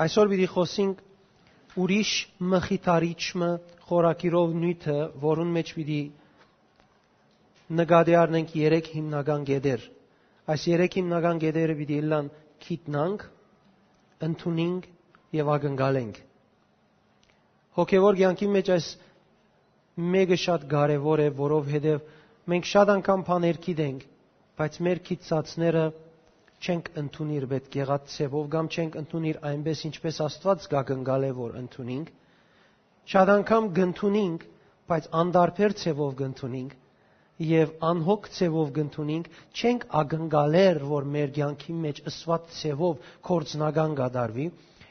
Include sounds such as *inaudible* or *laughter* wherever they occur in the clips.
Այսօր պիտի խոսենք ուրիշ մխիթարիչը խորակիրով նյութը, որուն մեջ պիտի նկատի առնենք երեք հիմնական գեդեր։ Այս երեք հիմնական գեդերը պիտի լան քիտնանք, ընդունենք եւ ակնկալենք։ Հոգևոր կյանքի մեջ այս մեկը շատ կարևոր է, որովհետեւ մենք շատ անգամ բաներ գիտենք, բայց մեր քիծածները չենք ընդունիր պետք եղած ցևով կամ չենք ընդունիր այնպես ինչպես Աստված գագնգալ է որ ընդունենք շատ անգամ գնդունենք բայց անդարբեր ցևով գնդունենք եւ անհոգ ցևով գնդունենք չենք ագնգալեր որ մեր ցանկի մեջ ըսված ցևով կորցնական գդարվի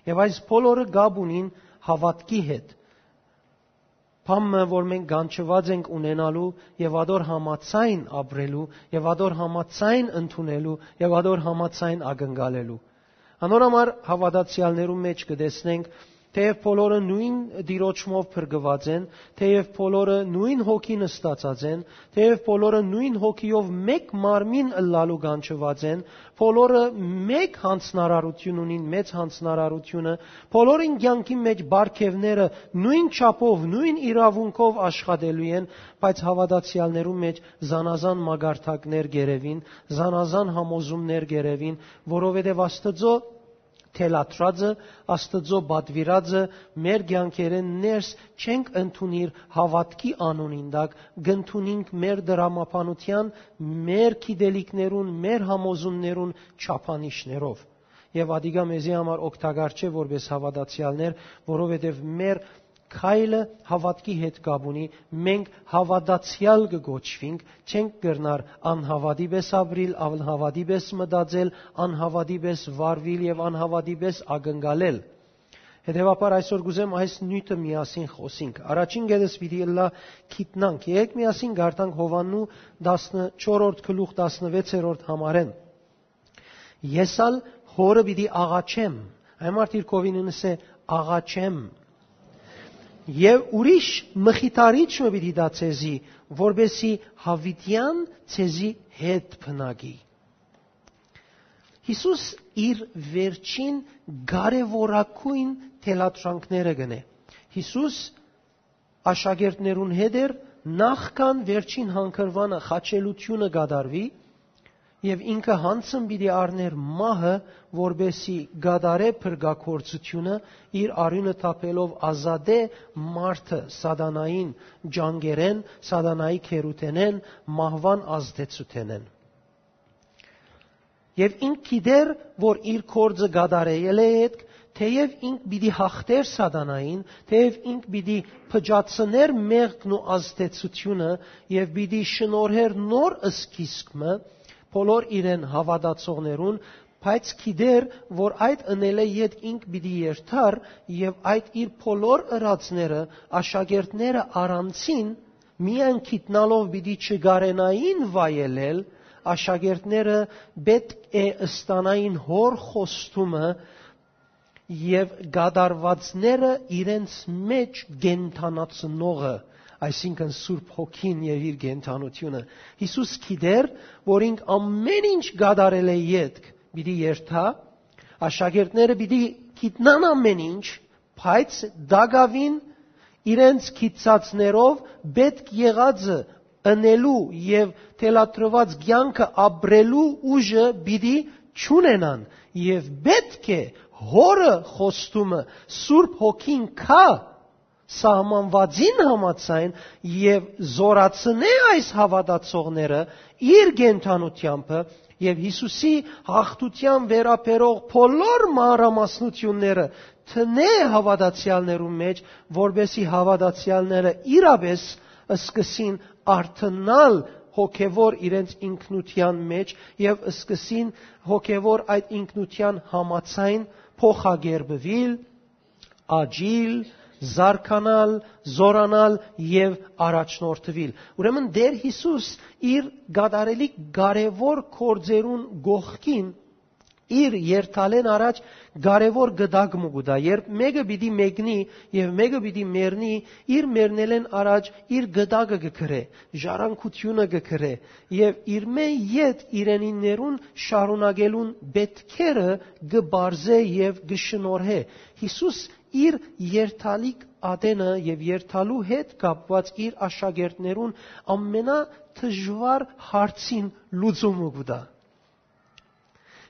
եւ այս բոլորը գաբ ունին հավատքի հետ Փամը, որ մենք գանչված ենք ունենալու եւ ադոր համացայն ապրելու եւ ադոր համացայն ընդունելու եւ ադոր համացայն ակնկալելու։ Անորամար հավատացյալներու մեջ կտեսնենք Թեև բոլորը նույն դիրոճմով փրկված են, թեև բոլորը նույն հոգին ստացած են, թեև բոլորը նույն հոգիով մեկ մարմին ըլլալու կանչված են, բոլորը մեկ հանցնարարություն ունին, մեծ հանցնարարությունը, բոլորին կյանքի մեջ բարգևները նույն չափով, նույն իրավունքով աշխատելու են, բայց հավատացյալներու մեջ զանազան մագարտակներ գերևին, զանազան համոզումներ գերևին, որովհետև Աստծո թելատրածը, Աստծո բադվիրածը մեր ցանկերեն ներս չենք ընդունիր հավատքի անունին դակ, գընթունինք մեր դրամապանության, մեր քիդելիկներուն, մեր համոզումներուն չափանիշներով։ Եվ ադիգա մեզի համար օգտակար չէ որպես հավատացյալներ, որովհետև մեր քայլը հավատքի հետ կապ ունի, մենք հավատացյալ կգոչվենք, չենք կրնար անհավատի պես ապրիլ, անհավատի պես մտածել, անհավատի պես վարվել եւ անհավատի պես ակնկալել։ Հետևաբար այսօր գուզեմ այս նյութը միասին խոսենք։ Առաջին գեդս պիտի լա քիտնանք։ Եկեք միասին գարտանք Հովաննու 14-րդ գլուխ 16-րդ համարեն։ Եսալ հորը պիտի աղաչեմ։ Այմարտ իր կովիննս է աղաչեմ եւ ուրիշ մխիթարիչ մը դա ցեզի, որբեսի հավիտյան ցեզի հետ փնագի։ Հիսուս իր վերջին կարևորակույն թելատրանքները գնե։ Հիսուս աշակերտներուն հետ էր նախքան վերջին հանգրվանը խաչելությունը գադարվի, եւ ինքը հանցն պիտի առներ մահը, որբեսի գադարե փրկակորցությունը իր արյունը թափելով ազատե մարդը սադանային ջանգերեն, սադանայի քերութենեն, մահվան ազդեցութենեն։ Եվ ինք գիտեր, որ իր կորձը գադարել է այդ թեև ինք պիտի հաղթեր սատանային, թեև ինք պիտի փճացներ մեղքն ու ազդեցությունը եւ պիտի շնորհեր նոր սկիզբը, բոլոր իրեն հավատացողներուն, բայց գիտեր, որ այդ ընելը իդ ինք պիտի երթար եւ այդ իր բոլոր ըրացները աշակերտները առանցին միայն գիտնալով պիտի չգարենային վայելել աշակերտները պետք է ստանային հոր խոստումը եւ գադարվածները իրենց մեջ գենթանացնողը այսինքն Սուրբ Հոգին եւ իր գենթանությունը։ Հիսուս գիտեր, որ ինք ամեն ինչ գադարել է յետք, պիտի երթա, աշակերտները պիտի գիտնան ամեն ինչ, բայց դագավին իրենց քիծածներով պետք եղածը ընելու եւ թելատրված ցանկը ապրելու ուժը պիտի ճունենան եւ պետք է հորը խոստումը Սուրբ Հոգին կա սահմանվածին համացայն եւ զորացնե այս հավատացողները իր գենթանությամբ եւ Հիսուսի հաղթության վերապերող բոլոր մանրամասնությունները տնե հավատացյալներու մեջ, որբեսի հավատացյալները իրապես սկսին արթնալ հոգևոր իրենց ինքնության մեջ եւ սկսին հոգևոր այդ ինքնության համացայն փոխագերբվել, աջիլ, զարքանալ, զորանալ եւ առաջնորդվել։ Ուրեմն Տեր Հիսուս իր գադարելի կարևոր կորձերուն գողքին իր երթալեն առաջ կարևոր գդակ մուգուդա երբ մեկը պիտի մեկնի եւ մեկը պիտի մեռնի իր մեռնելեն առաջ իր գդակը գքրե ժառանգությունը գքրե եւ իր մե յետ իրենիներուն շարունակելուն բետքերը գբարզե եւ գշնորհե Հիսուս իր երթալիկ ադենը եւ երթալու հետ կապված իր աշակերտներուն ամենա դժվար հարցին լուծումը գուտա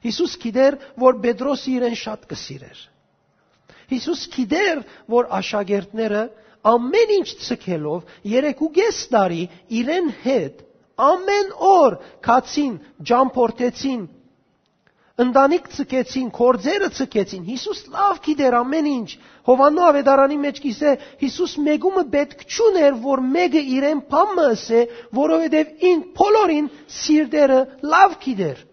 Հիսուս գիտեր, որ Պետրոսը իրեն շատ կսիրեր։ Հիսուս գիտեր, որ աշակերտները ամեն ինչ ցկելով երեկուգես տարի իրեն հետ ամեն օր քացին, ջամփորտեցին, ընտանիք ցկեցին, կորձերը ցկեցին։ Հիսուս լավ գիտեր ամեն ինչ։ Հովաննո ավետարանի մեջ կիսե Հիսուս մեգումը պետք չուներ, որ մեկը իրեն փամը ասե, որովհետև ին բոլորին սիրտերը լավ գիտեր։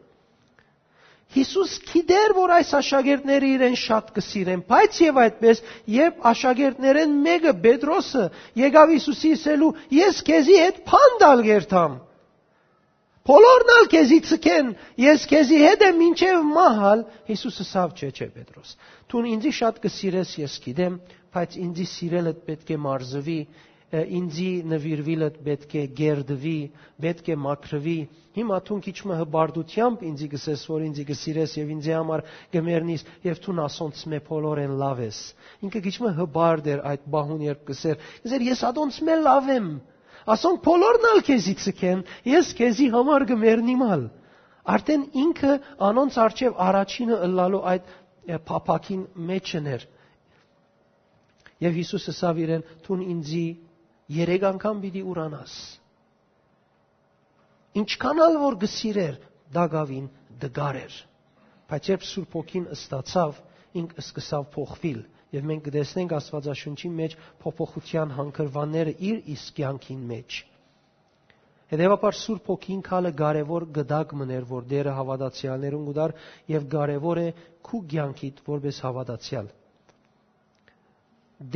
Հիսուս գիտեր, որ այս աշակերտները իրեն շատ կսիրեն, բայց եւ այդպես, երբ աշակերտներեն մեկը Պետրոսը եկավ Հիսուսի ասելու, ես քեզի հետ փանդալ գերտամ։ Բոլորն ալ քեզի ցկեն, ես քեզի հետ եմ ինչև մահալ, Հիսուսը սավ չէ, չէ Պետրոս։ Թուն ինձի շատ կսիրես, ես գիտեմ, բայց ինձի սիրելը պետք է մարզվի, ինձի նվիրվիլը պետք է գերդվի, պետք է մաքրվի։ Հիմա թուն քիչ մը հբարդությամբ ինձի գսես, որ ինձի գսիրես եւ ինձի համար գմերնիս եւ թուն ասոնց մե բոլորեն լավ ես։ Ինքը քիչ մը հբարդ էր այդ բահուն երբ գսեր։ Գսեր ես ադոնց մե լավ եմ։ Ասոնք բոլորն ալ քեզի ցկեն, ես քեզի համար գմերնիմալ։ Արդեն ինքը անոնց արչև առաջինը ըլլալու այդ փափակին մեջն էր։ Եվ Հիսուսը սավ իրեն թուն ինձի երեք անգամ պիտի ուրանաս։ Ինչքանալ որ գսիրեր Դագավին դգար էր։ Բայց երբ Սուրբ ոգին ստացավ, ինք սկսավ փոխվել եւ մենք կտեսնենք Աստվածաշունչի մեջ փոփոխության հանգրվանները իր իսկ կյանքին մեջ։ Հետևաբար Սուրբ ոգին քալը կարևոր գդակ մներ, որ դերը հավատացյալներուն գուդար եւ կարևոր է քու կյանքիդ որպես հավատացյալ։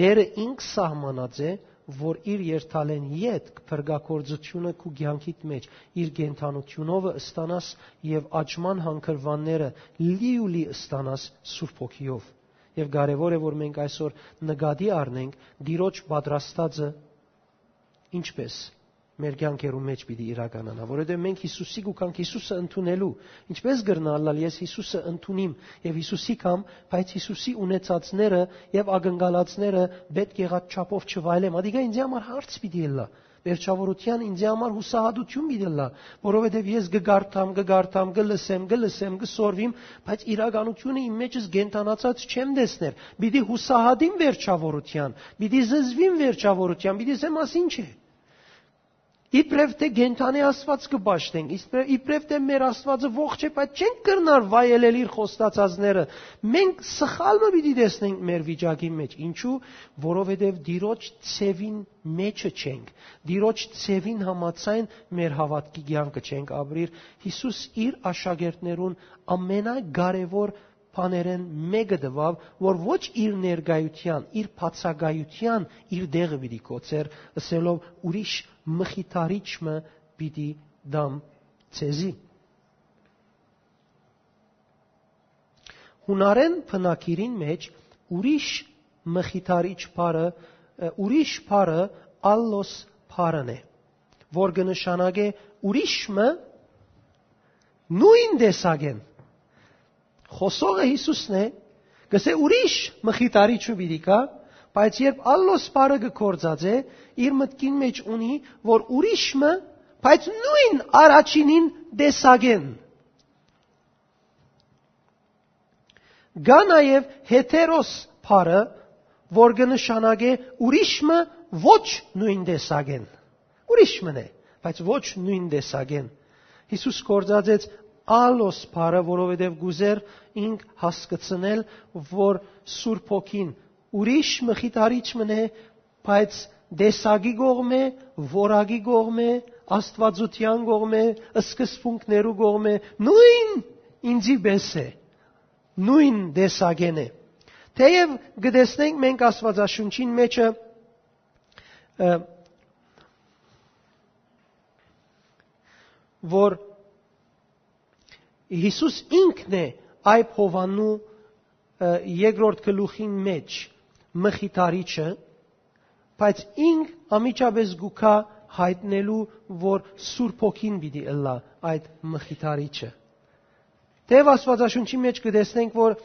Դերը ինք սահմանած է, որ իր երթալեն յետք փրկակորձությունը քու ցանկիտ մեջ իր գենթանությունով ստանաս եւ աճման հանգրվանները լիուլի ստանաս Սուրբ ոգիով եւ կարեւոր է որ մենք այսօր նկատի առնենք դիրոջ պատրաստածը ինչպես մեր կյանքերում մեջ պիտի իրականանա, որովհետև մենք Հիսուսի գուքանք Հիսուսը ընդունելու, ինչպես գրնալալ ես Հիսուսը ընդունիմ եւ Հիսուսի կամ, բայց Հիսուսի ունեցածները եւ ագնկալածները պետք եղած չափով չվայելեմ, ադիգա ինձ համար հարց պիտի լա վերջավորության ինձ համար հուսահատություն մի դելա, որովհետև ես գգարտամ, գգարտամ, գլսեմ, գլսեմ, գսորվիմ, բայց իրականությունը իմ մեջս գենտանացած չեմ տեսներ։ Բիդի հուսահատիմ վերջավորության, բիդի զզվիմ վերջավորության, բիդի զեմ ասին չէ։ Իբրև թե գենթանի Աստված կբաշտենք, իբրև թե մեր Աստվածը ողջ է, բայց չենք կրնար վայելել իր խոստացածները։ Մենք սխալը պիտի տեսնենք մեր վիճակի մեջ։ Ինչու? Որովհետև Տիրոջ ցևին մեջը չենք։ Տիրոջ ցևին համացայն մեր հավատքի կյանքը չենք ապրիր։ Հիսուս իր աշակերտներուն ամենակարևոր բաներեն մեկը դվավ, որ ոչ իր ներգայության, իր բացակայության իր դեղը պիտի կոչեր, ասելով ուրիշ մխիթարիչը պիտի դամ ցեզի։ Հունարեն փնակիրին մեջ ուրիշ մխիթարիչ բարը, ուրիշ բարը ալլոս բարն է, որ կնշանակե ուրիշը նույն դեսագեն Խոսողը Հիսուսն է, գսե ուրիշ մխիտարի չուբիրի կա, բայց երբ Ալլոս բարը գործած է, իր մտքին մեջ ունի, որ ուրիշը, բայց նույն առաջինին դեսագեն։ Գա նաև հետերոս բարը, որ կնշանակե ուրիշը ոչ նույն դեսագեն։ Ուրիշն է, բայց ոչ նույն դեսագեն։ Հիսուս կորձածեց ալոս բարը, որովհետև գուզեր ինք հասկացնել, որ Սուրբ ոգին ուրիշ մխիթարիչ մնե, բայց դեսագի կողմ է, որագի կողմ է, աստվածության կողմ է, սկսպունքներու կողմ է, նույն ինձի բես է, նույն դեսագեն է։ Թեև գտեսնենք մենք աստվածաշունչին մեջը որ Հիսուս ինքն է այբ Հովանու երկրորդ գլուխին մեջ մխիթարիչը, բայց ինք ամիջապես գուքա հայտնելու, որ Սուրբ Հոգին պիտի ըլլա այդ մխիթարիչը։ Տեւ Աստվածաշունչի մեջ կտեսնենք, որ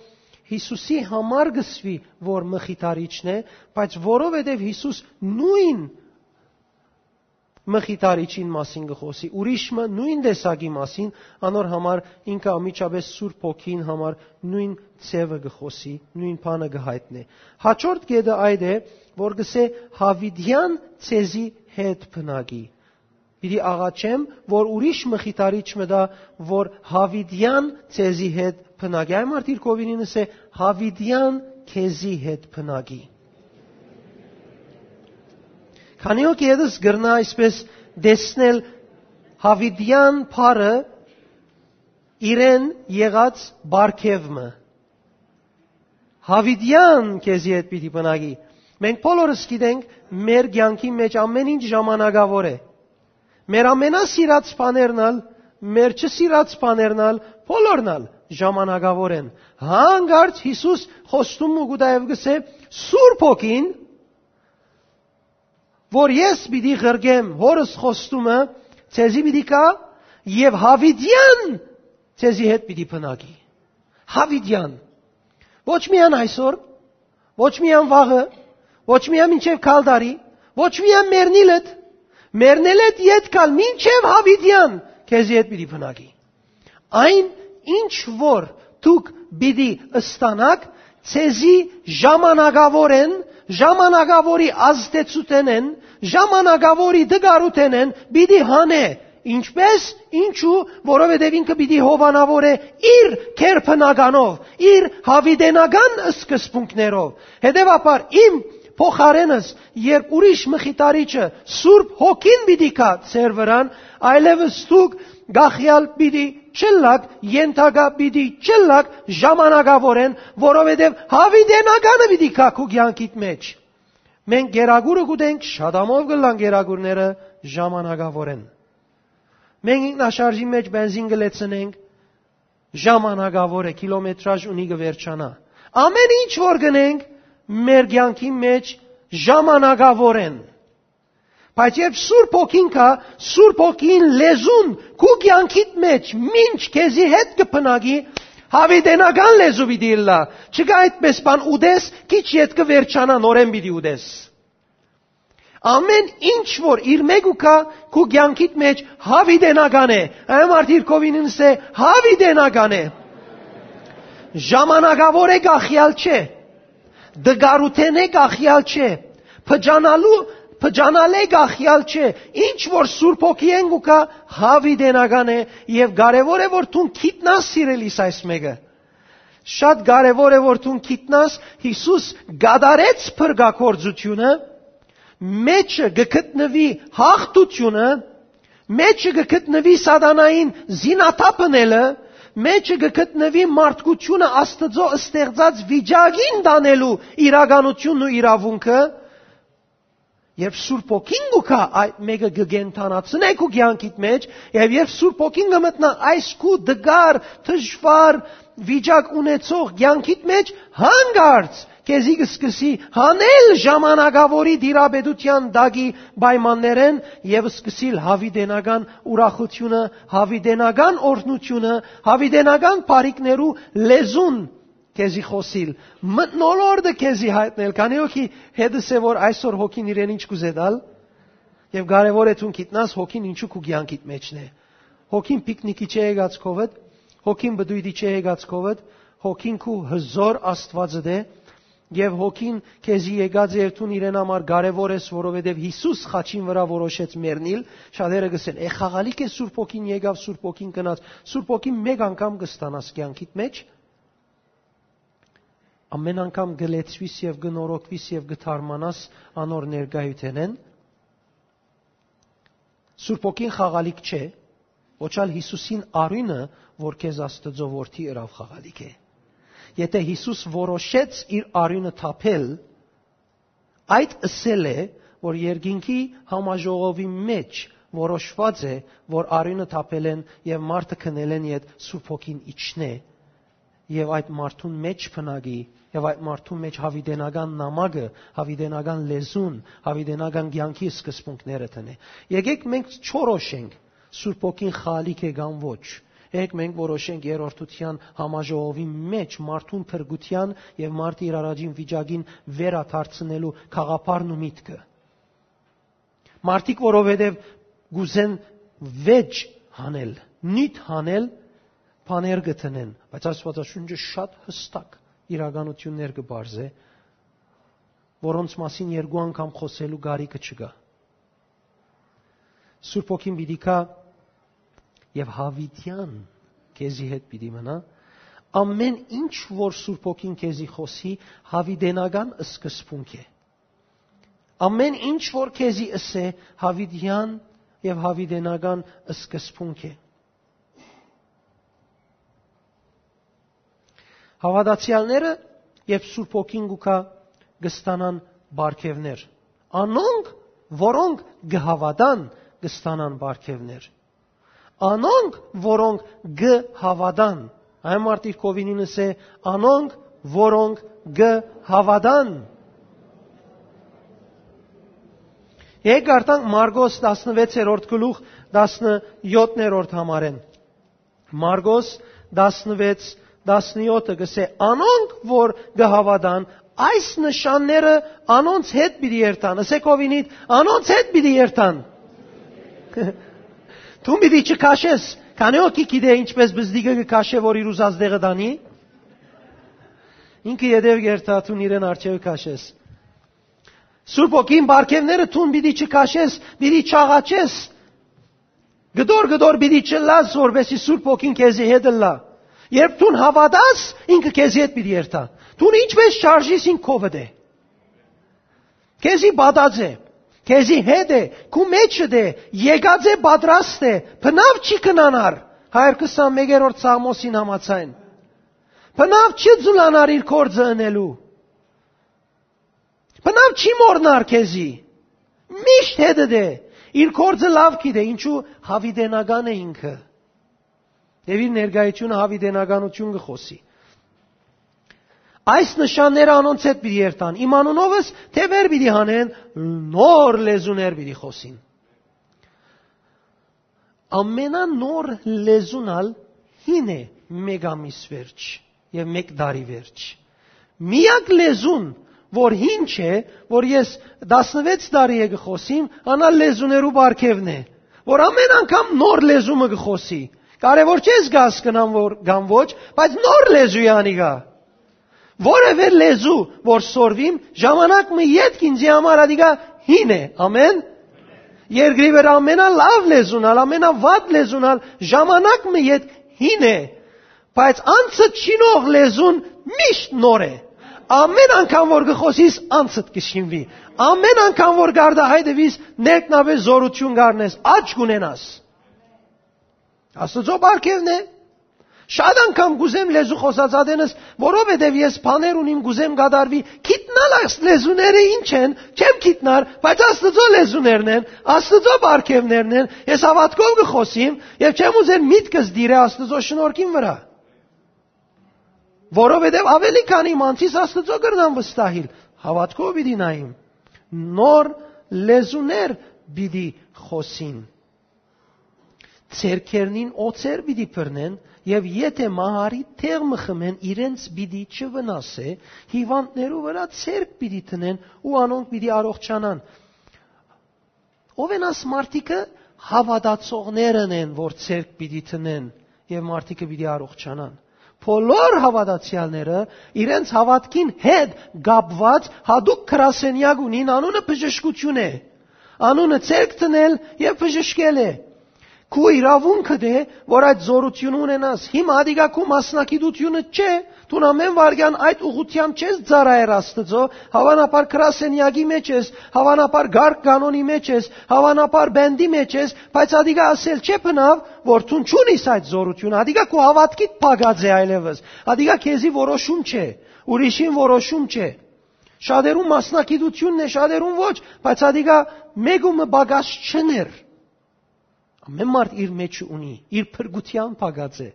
Հիսուսի համար գսվի, որ մխիթարիչն է, բայց որովհետև Հիսուս նույն մխիթարիչին մասին գխոսի, ուրիշը նույն տեսակի մասին, անոր համար ինքը ամիջապես Սուրբ Հոգին համար նույն ցևը գխոսի, նույն բանը գհայտնի։ Հաջորդ կետը այդ է, որ գսե Հավիդյան ցեզի հետ բնագի։ Պիտի աղաչեմ, որ ուրիշ մխիթարիչ մտա, որ Հավիդյան ցեզի հետ բնագի։ Այ մարդիր կովինինս է Հավիդյան քեզի հետ բնագի։ Քանի որ եդս գրնա այսպես դեսնել Հավիդյան փարը իրեն եղած բարգևը Հավիդյան քեզի հետ պիտի բնագի Մենք բոլորս գիտենք, մեր ցանկի մեջ ամեն ինչ ժամանակավոր է։ Մեր ամենասիրած բաներնալ, մեր չսիրած բաներնալ, բոլորնալ ժամանակավոր են։ Հանգարց Հիսուս խոստում ու գուտայև գսե Սուրբ ոգին, որ ես պիտի ղրգեմ հորս խոստումը, ցեզի պիտի կա եւ Հավիդյան ցեզի հետ պիտի փնակի։ Հավիդյան։ Ոչ միան այսօր, ոչ միան վաղը, ոչ միայն մինչև քալդարի, ոչ միայն մերնիլդ, մերնելդ իդ կալ մինչև հավիդյան քեզի հետ պիտի փնակի։ Այն ինչ որ դուք պիտի ստանաք, ցեզի ժամանակավոր են, ժամանակավորի ազդեցություն են, ժամանակավորի դգարութեն են, պիտի հանե Ինչպես, ինչու, որովհետև ինքը պիտի հովանավոր է իր քերփնականով, իր հավիդենական սկզբունքներով։ Հետևաբար իմ փոխարենս, երբ ուրիշ մխիթարիչը Սուրբ Հոգին պիտի կա ծեր վրան, այլևս դուք գախյալ պիտի չլակ, ենթագա պիտի չլակ ժամանակավորեն, որովհետև հավիդենականը պիտի կա քու կյանքիդ մեջ։ Մենք գերագուրը գուտենք, շատամով գլան գերագուրները ժամանակավորեն։ Մենք ինքնաշարժի մեջ բենզին գլեցնենք, ժամանակավոր է, կիլոմետրաժ ունի գվերջանա։ Ամեն ինչ որ գնենք, մեր ցանկի մեջ ժամանակավոր են։ Բայց երբ Սուրբ Օքին կա, Սուրբ Օքին լեզուն քու ցանկիդ մեջ ինչ քեզի հետ կփնագի, հավիտենական լեզու պիտի լա։ Չկա այդպես բան ուդես, քիչ ետ կվերջանա նորեն պիտի ուդես։ Ամեն ինչ որ իր մեգուկա քու ցանկիդ մեջ հավիտենական է։ Այո մարդիր կովինինս է հավիտենական է։ Ժամանակավոր է գախյալ չէ դգարութենե գախյալ չէ, փճանալու փճանալե գախյալ չէ, ինչ որ Սուրբ ոգի են գուկա հավիդենական է եւ կարեւոր է որ դու քիտնաս սիրելիս այս մեկը։ Շատ կարեւոր է որ դու քիտնաս Հիսուս գադարեց փրկակորձությունը, մեջը գտնվի հաղթությունը, մեջը գտնվի սատանային զինաթափնելը, մեջը գտնվի մարդկությունը Աստծո ստեղծած վիճակին դանելու իրականությունն ու իրավունքը, Երբ Սուրբ ոգին գուքա այդ մեկը գգենթանացնե քու կյանքիդ մեջ, եւ երբ Սուրբ ոգին գմտնա այս քու դգար, թշվար վիճակ ունեցող կյանքիդ մեջ, հանգարց քեզի կսկսի հանել ժամանակավորի դիրաբեդության դագի պայմաններեն եւ սկսիլ հավիդենական ուրախությունը, հավիդենական օրհնությունը, հավիդենական բարիկներու լեզուն քեզի խոսիլ մտնոլորդը քեզի հայտնել քանի օքի հետս է որ այսօր հոգին իրեն ինչ կուզեդալ եւ կարեւոր է ցուն գիտնաս հոգին ինչու քու ցանկիտ մեջն է հոգին պիկնիկի չէ եկած կովդ հոգին բդույդի չէ եկած կովդ հոգին քու հզոր աստվածը դե Եվ հոգին քեզի եկած է երթուն իրեն համար կարևոր է, որովհետև Հիսուս խաչին վրա որոշեց մեռնիլ, շատերը գսեն, «Է խաղալիք է Սուրբ ոգին եկավ, Սուրբ ոգին գնաց»։ Սուրբ ոգին մեկ անգամ կստանաս կյանքիդ մեջ։ Ամեն անգամ գլեցվիս եւ գնորոքվիս եւ գթարմանաս անոր ներգայութենեն։ Սուրբ ոգին խաղալիք չէ, ոչալ Հիսուսին արույնը, որ քեզ Աստծո որդի ըրավ խաղալիք է եթե Հիսուս որոշեց իր արյունը թափել, այդ ըսել է, որ երկինքի համաժողովի մեջ որոշված է, որ արյունը թափել են եւ մարդը քնել են իդ Սուրբ ոգին իջնե եւ այդ մարդուն մեջ փնագի եւ այդ մարդու մեջ հավիդենական նամակը, հավիդենական լեզուն, հավիդենական ցանկի սկզբունքները տնե։ Եկեք մենք չորոշենք Սուրբ ոգին խալիք է կամ ոչ։ Եկեք մենք որոշենք երրորդության համաժողովի մեջ մարդուն փրկության եւ մարդի իր առաջին վիճակին վերաթարցնելու խաղապարն ու միտքը։ Մարդիկ որովհետեւ գուզեն վեճ հանել, նիտ հանել, բաներ գտնեն, բայց Աստվածաշունչը շատ հստակ իրականություններ կբարձե, որոնց մասին երկու անգամ խոսելու գարիկը չկա։ Սուրբ ոգին պիտի կա եւ հավիտյան քեզի հետ պիտի մնա ամեն ինչ որ Սուրբ ոգին քեզի խոսի հավիդենական սկզբունք է ամեն ինչ որ քեզի ասե հավիդյան եւ հավիդենական սկզբունք է Հավատացյալները եւ Սուրբ ոգին գուքա գստանան բարգևներ անոնք որոնք գհավատան գստանան բարգևներ անոնք որոնք գհավատան այն մարդիկ կովինինս է անոնք որոնք գհավատան Եկ արտանք Մարգոս 16-րդ գլուխ 17-րդ համարեն Մարգոս 16 17-ը գսե անոնք որ գհավադան այս նշանները անոնց հետ պիտի երթան ասեք ովինիդ անոնց հետ պիտի երթան *laughs* Դու մի դիճ քաշես քանի օքի գիտե ինչպես բզդիգը կքաշե որ իր ուզած դեղը դանի ինքը յետև երթա դու իրեն արջև քաշես Սուրբ ոգին բարգևները դու մի դիճ քաշես մի դիճ չաղաչես Գդոր գդոր պիտի չլաս որովհետեւ Սուրբ ոգին քեզի հետ լա Երբ դու հավատաս, ինքը քեզ հետ պիտի երթա։ Դու ինչպես շարժիս ինք քովը դե։ Քեզի բադած է, քեզի հետ է, քու մեջը դե, եկած է պատրաստ է, բնավ չի կնանար։ 121-րդ Սամոսին համացայն։ Բնավ չի զուլանար իր կորձը ընելու։ Բնավ չի մորնար քեզի։ Միշտ հետը դե, իր կորձը լավ գիտե, ինչու հավիդենական է ինքը։ Եվ իր ներկայությունը հավիտենականություն կխոսի։ Այս նշանները անոնց հետ պիտի երթան։ Իմ անունովս թե վեր պիտի հանեն, նոր լեզուներ պիտի խոսին։ Ամենանոր լեզունալ հին է մեկ ամիս վերջ եւ մեկ տարի վերջ։ Միակ լեզուն, որ հին չէ, որ ես 16 տարի է գխոսիմ, անա լեզուներու բարգևն է, որ ամեն անգամ նոր լեզումը գխոսի։ Կարևոր չէ զգաս կնամ որ գամ ոչ, բայց նոր լեզու յանիգա։ Որևէ լեզու, որ սորվիմ, ժամանակ մի յետք ինձի համար ադիգա հին է։ Ամեն։ Երկրի վրա ամենալավ լեզունալ, ամենավատ լեզունալ, ժամանակ մի յետք հին է։ Բայց անցը չինող լեզուն միշտ նոր է։ Ամեն անգամ որ գխոսիս անցդ կշինվի։ Ամեն անգամ որ գարդահայտվիս ներքնավե զորություն գարնես, աճ կունենաս։ Աստծո բարգևն է։ Շատ անգամ գուզեմ լեզու խոսածադենս, որովհետև ես բաներ ունիմ գուզեմ գադարվի, գիտնալ այս լեզուները ինչ են, չեմ գիտնար, բայց Աստծո լեզուներն են, Աստծո բարգևներն են, ես հավատքով կխոսիմ եւ չեմ ուզեն միտքս դիրե Աստծո շնորհքին վրա։ Որովհետև ավելի քան իմանցիս Աստծո կրնամ վստահիլ, հավատքով պիտի նայիմ։ Նոր լեզուներ պիտի խոսին ցերքերնին օծեր պիտի բռնեն եւ եթե մահարի թեղ մխմեն իրենց պիտի չվնասե հիվանդներու վրա ցերք պիտի տնեն ու անոնք պիտի առողջանան ով են աս մարտիկը հավատացողներն են որ ցերք պիտի տնեն եւ մարտիկը պիտի առողջանան բոլոր հավատացյալները իրենց հավատքին հետ գապված հadoop քրասենյակ ունին անունը բժշկություն է անունը ցերք տնել եւ բժշկել է Քու իրավունքը դե, որ այդ զորությունը ունենաս։ Հիմա դիգա քու մասնակիտությունը չէ, դու ամեն վարյան այդ ուղությամբ չես ծառայեր Աստծո, հավանաբար քրասենյակի մեջ ես, հավանաբար գարկ կանոնի մեջ ես, հավանաբար բենդի մեջ ես, բայց ադիգա ասել չէ բնավ, որ դու չունիս այդ զորությունը, ադիգա քու հավատքիդ փագած է այլևս։ Ադիգա քեզի որոշում չէ, ուրիշին որոշում չէ։ Շատերուն մասնակիտությունն է, շատերուն ոչ, բայց ադիգա մեգումը բագած չներ Ամեն մարդ իր մեջ ունի, իր փրկության փագած է։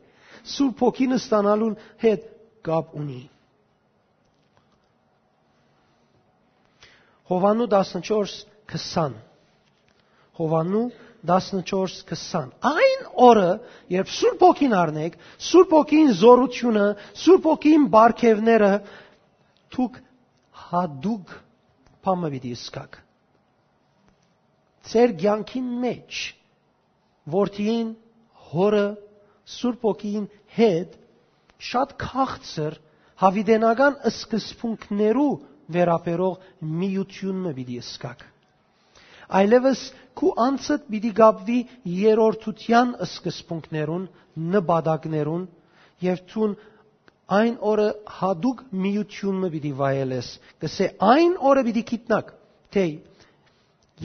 Սուրբ ոգին ստանալուն հետ կապ ունի։ Հովանու 14:20 Հովանու 14:20 Այն օրը, երբ Սուրբ ոգին առնեք, Սուրբ ոգին զորությունը, Սուրբ ոգին բարգևները դուք հադուկ փամը պիտի սկակ։ Ձեր ցանկին մեջ որդին հորը Սուրբ ոգին հետ շատ քաղցր հավիդենական սկզբունքներու վերապերող միությունը պիտի սկակ այլևս քու անցդ պիտի գապվի երրորդության սկզբունքներուն, նպատակներուն եւ ցուն այն օրը հadouk միությունը պիտի վայելես։ Կսե այն օրը պիտի գիտնակ, թե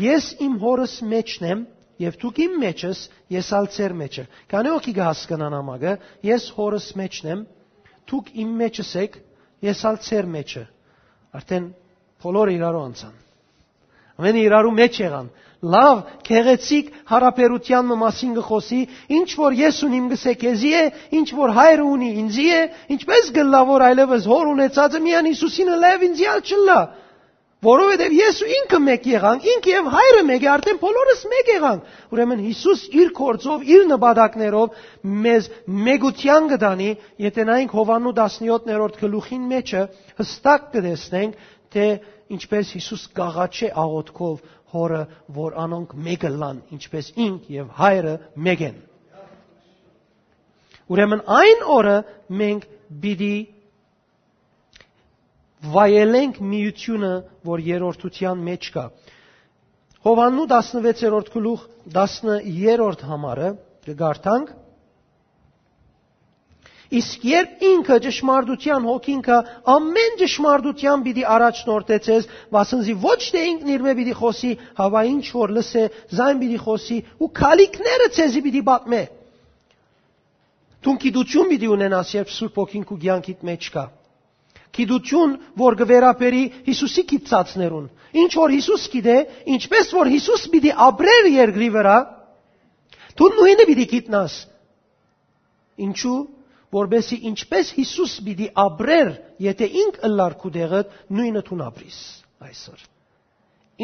ես իմ հորս մեջն եմ եւ դուք իմ մեջս, ես ալ ծեր մեջը։ Կանե օքի հասկանան ամագը, ես հորս մեջն եմ, դուք իմ մեջս եք, ես ալ ծեր մեջը։ Արդեն բոլորը իրարու անցան։ Ամենը իրարու մեջ եղան։ Լավ, քեղեցիկ հարաբերության մասին գխոսի, ինչ որ ես ունիմ գսե քեզի է, ինչ որ հայրը ունի ինձի է, ինչպես գլավոր այլևս հոր ունեցածը միան Հիսուսինը լավ ինձյալ չլա։ Որովհետև ես ու ինքը մեկ եղանք, ինքը եւ հայրը մեկ է, արդեն բոլորս մեկ եղանք։ Ուրեմն Հիսուս իր կորձով, իր նպատակներով մեզ մեգության կդանի, եթե նայենք Հովանու 17-րդ գլուխին մեջը հստակ կտեսնենք, թե ինչպես Հիսուս գաղաչե աղոթքով հորը, որ անոնք մեկը լան, ինչպես ինք եւ հայրը մեկ են։ Ուրեմն այն օրը մենք պիտի վայելենք միությունը, որ երրորդության մեջ կա։ Հովաննու 16-րդ գլուխ 10-րդ համարը կգարտանք Իսկ երբ ինքը ճշմարտության հոգինքը ամեն ճշմարտության պիտի առաջնորդեցես, վասնզի ոչ թե ինքն իր մեջ պիտի խոսի, հավա ինչ որ լսե, զայն պիտի խոսի ու քալիքները ցեզի պիտի պատմե։ Դու գիտություն պիտի ունենաս, երբ Սուրբ Հոգին քու ցանկիտ մեջ կա։ Գիտություն, որ գվերապերի Հիսուսի գիտածներուն։ Ինչ որ Հիսուս գիտե, ինչպես որ Հիսուս պիտի ապրեր երկրի վրա, դու նույնը պիտի գիտնաս։ Ինչու՞ որբեսի ինչպես Հիսուս պիտի ապրեր, եթե ինք ըլլար քու դեղը, նույնը թուն ապրիս այսօր։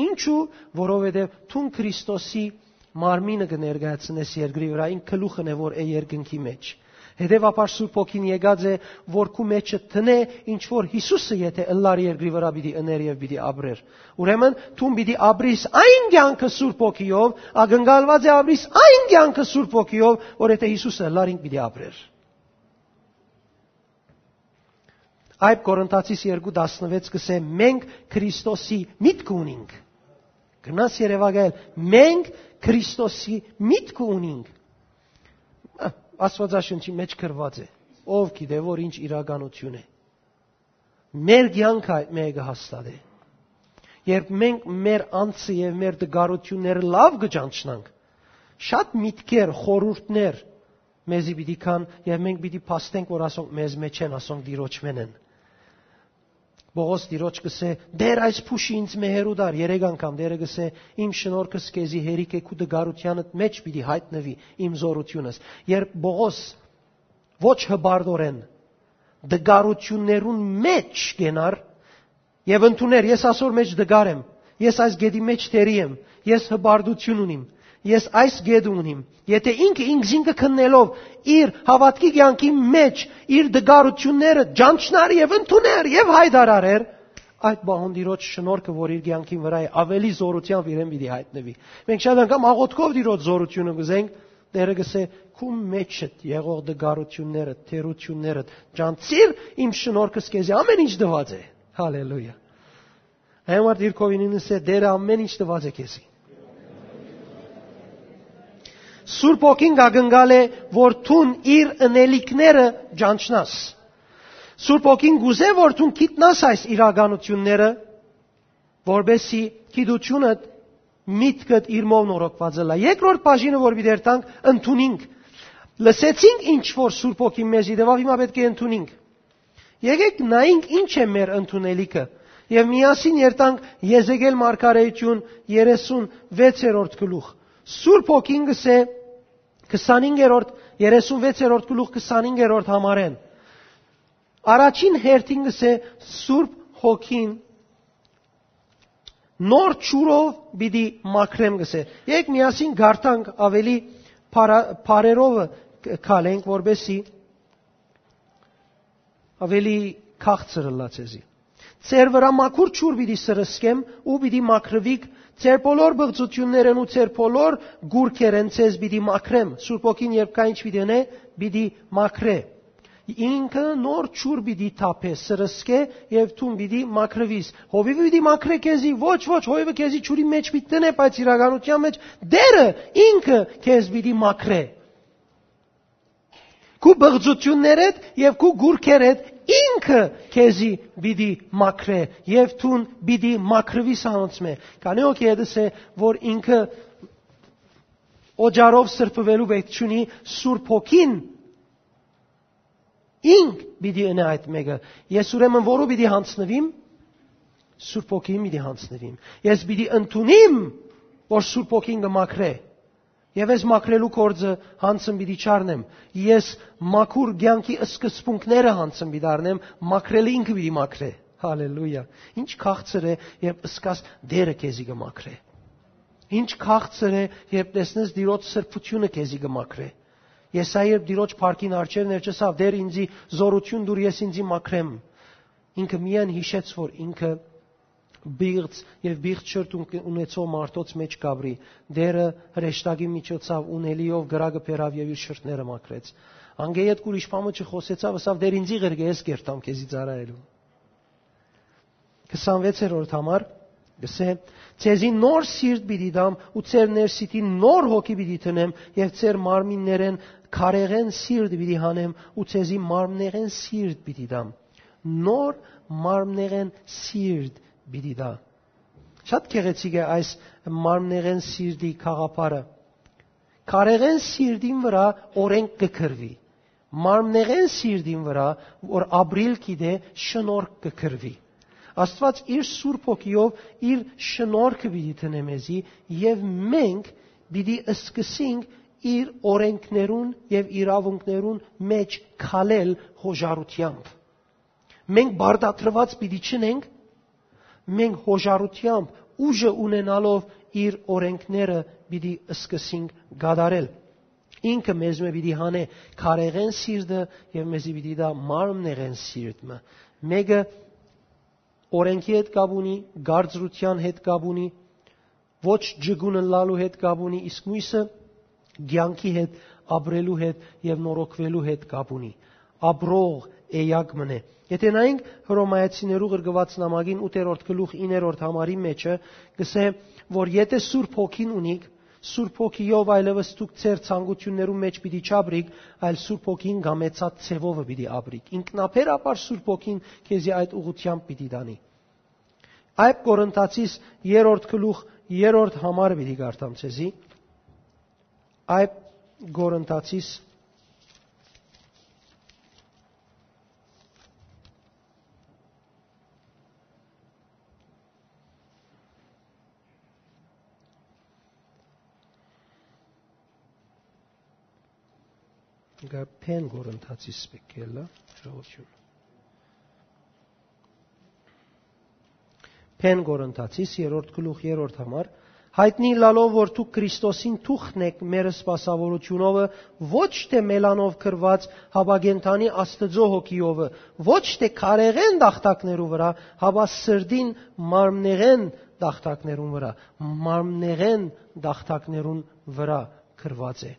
Ինչու, որովհետև թուն Քրիստոսի մարմինը կներկայացնես երկրի վրա, ինք գլուխն է որ է երկնքի մեջ։ Հետևաբար Սուրբ ոգին եկած է, որ քու մեջը տնե, ինչ որ Հիսուսը եթե ըլլար երկրի վրա պիտի ըներ եւ պիտի ապրեր։ Ուրեմն դու պիտի ապրիս այն կյանքը Սուրբ ոգիով, ագնկալված է ապրիս այն կյանքը Սուրբ ոգիով, որ եթե Հիսուսը ըլլար ինք պիտի ապրեր։ Այդ Կորինթացիս 2:16 կսե մենք Քրիստոսի միտք ունենք։ Գնաս Երևանալ, մենք Քրիստոսի միտք ունենք։ Աստվածաշնչի մեջ գրված է։ Ով գիտե որ ինչ իրականություն է։ Մեր ցանկը մեկը հաստատ է։ Երբ մենք մեր անձը եւ մեր դգարությունները լավ գճանչնանք, շատ միտքեր, խորուրդներ մեզի պիտի կան եւ մենք պիտի փաստենք որ ասոնք մեզ մեջ են, ասոնք դիրոջ մեն են։ Բողոս դիրոջ կսե դեր այս փուշի ինձ մեհերու դար երեք անգամ դերը կսե իմ շնորհքս քեզի հերիք է քու դգարությանդ մեջ պիտի հայտնվի իմ զորությունս երբ Բողոս ոչ հբարդորեն դգարություններուն մեջ գենար եւ ընդուներ ես ասոր մեջ դգար եմ ես այս գեդի մեջ թերի եմ ես հբարդություն ունիմ ես այս գեդ ունիմ Եթե ինքը ինքզինքը քննելով իր հավատքի կյանքի մեջ իր դգարությունները ջանչնար եւ ընդուներ եւ հայդարարեր, այդ բահոնդիրոջ շնորհքը, որ իր կյանքին վրա է, ավելի զորությամբ իրեն պիտի հայտնվի։ Մենք շատ անգամ աղոթքով դիրոջ զորությունը գզենք, Տերը գսե քու մեջդ եղող դգարությունները, թերությունները, ջանցիր իմ շնորհքս քեզ ամեն ինչ դված է։ Հալելույա։ Հայմարտ իր կովինին ասե դերը ամեն ինչ դված է քեզի։ Սուրբ ոգին գագնգալ է, որ ցուն իր ընելիքները ջանչնաս։ Սուրբ ոգին գուզե, որ ցուն գիտնաս այս իրականությունները, որբեսի գիտությունը միտքդ իր մոն նորոգված է։ Երկրորդ բաժինը, որ դեր տանք, ընդունինք։ Լսեցինք ինչ որ Սուրբ ոգին մեզի դվավ, հիմա պետք է ընդունինք։ Եկեք նայենք ինչ է մեր ընդունելիքը։ Եվ միասին երտանք Եզեգել մարգարեություն 36-րդ գլուխ։ Սուրբ ոգին գսե 25-րդ 36-րդ գլուխ 25-րդ համարեն։ Առաջին հերթին գսե Սուրբ Հոգին նոր ճուրով պիտի մաքրեմ գսե։ Եկ միասին գարտանք ավելի բարերով քալենք, որբեսի ավելի քաղցր լացեզի։ Ձեր վրա մաքուր ճուր պիտի սրսկեմ ու պիտի մաքրվիք Ձեր բոլոր բղծություններն ու ձեր բոլոր գուրքերն ցեզ պիտի մաքրեմ։ Սուրբ ոգին երբ կա ինչ պիտի անե, պիտի մաքրե ինքը նոր ճուր պիտի թափե, սրսկե եւ թուն պիտի մաքրվիս։ Հովիվը պիտի մաքրե քեզի, ոչ, ոչ, հովիվը քեզի ճուրի մեջ պիտի տնե, բայց իրականության մեջ դերը ինքը քեզ պիտի մաքրե։ Քու բղծություններդ եւ քու գուրքերդ ինքը քեզի պիտի մաքրե եւ թուն պիտի մաքրվիս անոնցմե։ Կանի օքի եդս է, որ ինքը օջարով սրբվելու պետք չունի Սուրբ Հոգին Ինք պիտի ընա այդ մեկը։ Ես ուրեմն որու պիտի հանցնվիմ։ Սուրբ ոգին պիտի հանցնվիմ։ Ես պիտի ընդունիմ, որ Սուրբ ոգին կմաքրե։ Եվ ես մաքրելու կորձը հանցն պիտի չառնեմ։ Ես մաքուր ցանկի սկզբունքները հանցն պիտի առնեմ, մաքրելը ինքը պիտի մաքրե։ Հալելույա։ Ինչ քաղցր է, երբ սկաս դերը քեզի կմաքրե։ Ինչ քաղցր է, երբ տեսնես Տիրոջ սրբությունը քեզի կմաքրե։ Եսա երբ Տիրոջ парքին արջեր ներչեսավ, դեր ինձի զորություն դուր ես ինձի մաքրեմ։ Ինքը միայն հիշեց, որ ինքը բիղծ եւ բիղծ շրտ ունեցող մարդոց մեջ գաբրի դերը հրեշտակի միջոցով ունելիով գրագը փերավ եւ իր շրտները մաքրեց անգեյետ կուրիշ փամը չխոսեցավ ասավ դեր ինձի ղերգե ես կերտամ քեզի ծարայելու 26-րդ համար գսե Ցեզի նոր սիրտ պիտի դամ ու ցեր ներսիտի նոր հոգի պիտի տնեմ եւ ցեր մարմիններեն քարեղեն սիրտ պիտի հանեմ ու ցեզի մարմնեղեն սիրտ պիտի դամ։ Նոր մարմնեղեն սիրտ պիտի դա։ Շատ գեղեցիկ է այս մարմնեղեն սիրտի խաղապարը։ Քարեղեն սիրտին վրա օրենք կքրվի։ Մարմնեղեն սիրտին վրա որ ապրիլ կիդե շնորհ կքրվի։ Աստված իր Սուրբ Հոգիով իր շնորհքը պիտի տնե մեզի եւ մենք պիտի սկսենք իր օրենքներուն եւ իրավունքներուն մեջ քալել հոժարությամբ։ Մենք բարդատրված պիտի չնենք, մենք հոժարությամբ ուժը ունենալով իր օրենքները պիտի սկսենք գադարել։ Ինքը մեզ մե պիտի հանե քարեղեն սիրտը եւ մեզի պիտի դա մարմնեղեն սիրտը։ Մեկը օրենքի հետ կապ ունի, գարձրության հետ կապ ունի, ոչ ջգունը լալու հետ կապ ունի, իսկ մյուսը ցանկի հետ, ապրելու հետ եւ նորոգվելու հետ կապ ունի։ Աբրող էյակ մնե։ Եթե նայենք Հռոմայացիներու գրգված նամակին 8-րդ գլուխ 9-րդ համարի մեջը, գսե, որ եթե Սուրբ Հոգին ունիք, Սուրբ Հոգիով այլևս դուք ծեր ցանկություններու մեջ պիտի չաբրիկ, այլ Սուրբ Հոգին գամեցած ցևովը պիտի աբրիկ։ Ինքնաբերաբար Սուրբ Հոգին քեզի այդ ուղությամբ պիտի դանի։ Այդ Կորինթացիս 3-րդ գլուխ 3-րդ համարը պիտի կարդամ ցեզի։ Այդ Կորինթացիս 3 Գերգապեն գորընթացի սպեկելա ժողովություն։ Փեն գորընթացիս 3-րդ գլուխ 3-րդ համար. Հայտնի լալով որ դու Քրիստոսին թուխն եք մեր սпасավորությունովը ոչ թե մելանով քրված հավագենտանի աստծո հոգիովը ոչ թե քարեղեն դախտակներու վրա հավա սրդին մարմնեղեն դախտակներուն վրա մարմնեղեն դախտակներուն վրա քրված է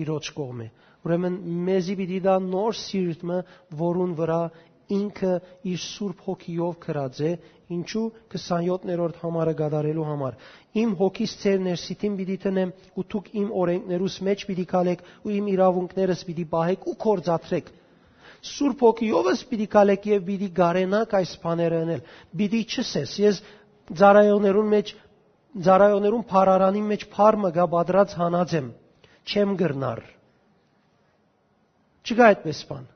տիրոջ կողմը Ուրեմն մեզի պիտի դա նոր սիրտը, որուն վրա ինքը իր սուրբ հոգիով քրած է, ինչու 27-րդ համարը գադարելու համար։ Իմ հոգիս ծեր ներսիտին պիտի տնեմ ու դուք իմ օրենքներուս մեջ պիտի քալեք ու իմ իրավունքներս պիտի պահեք ու կորցածրեք։ Սուրբ հոգիովս պիտի քալեք եւ պիտի գարենակ այս բաները անել։ Պիտի չսես, ես ծարայոներուն մեջ ծարայոներուն փարարանի մեջ փարմը գա բադրած հանած եմ։ Չեմ գրնար։ Չկա այդպես բան։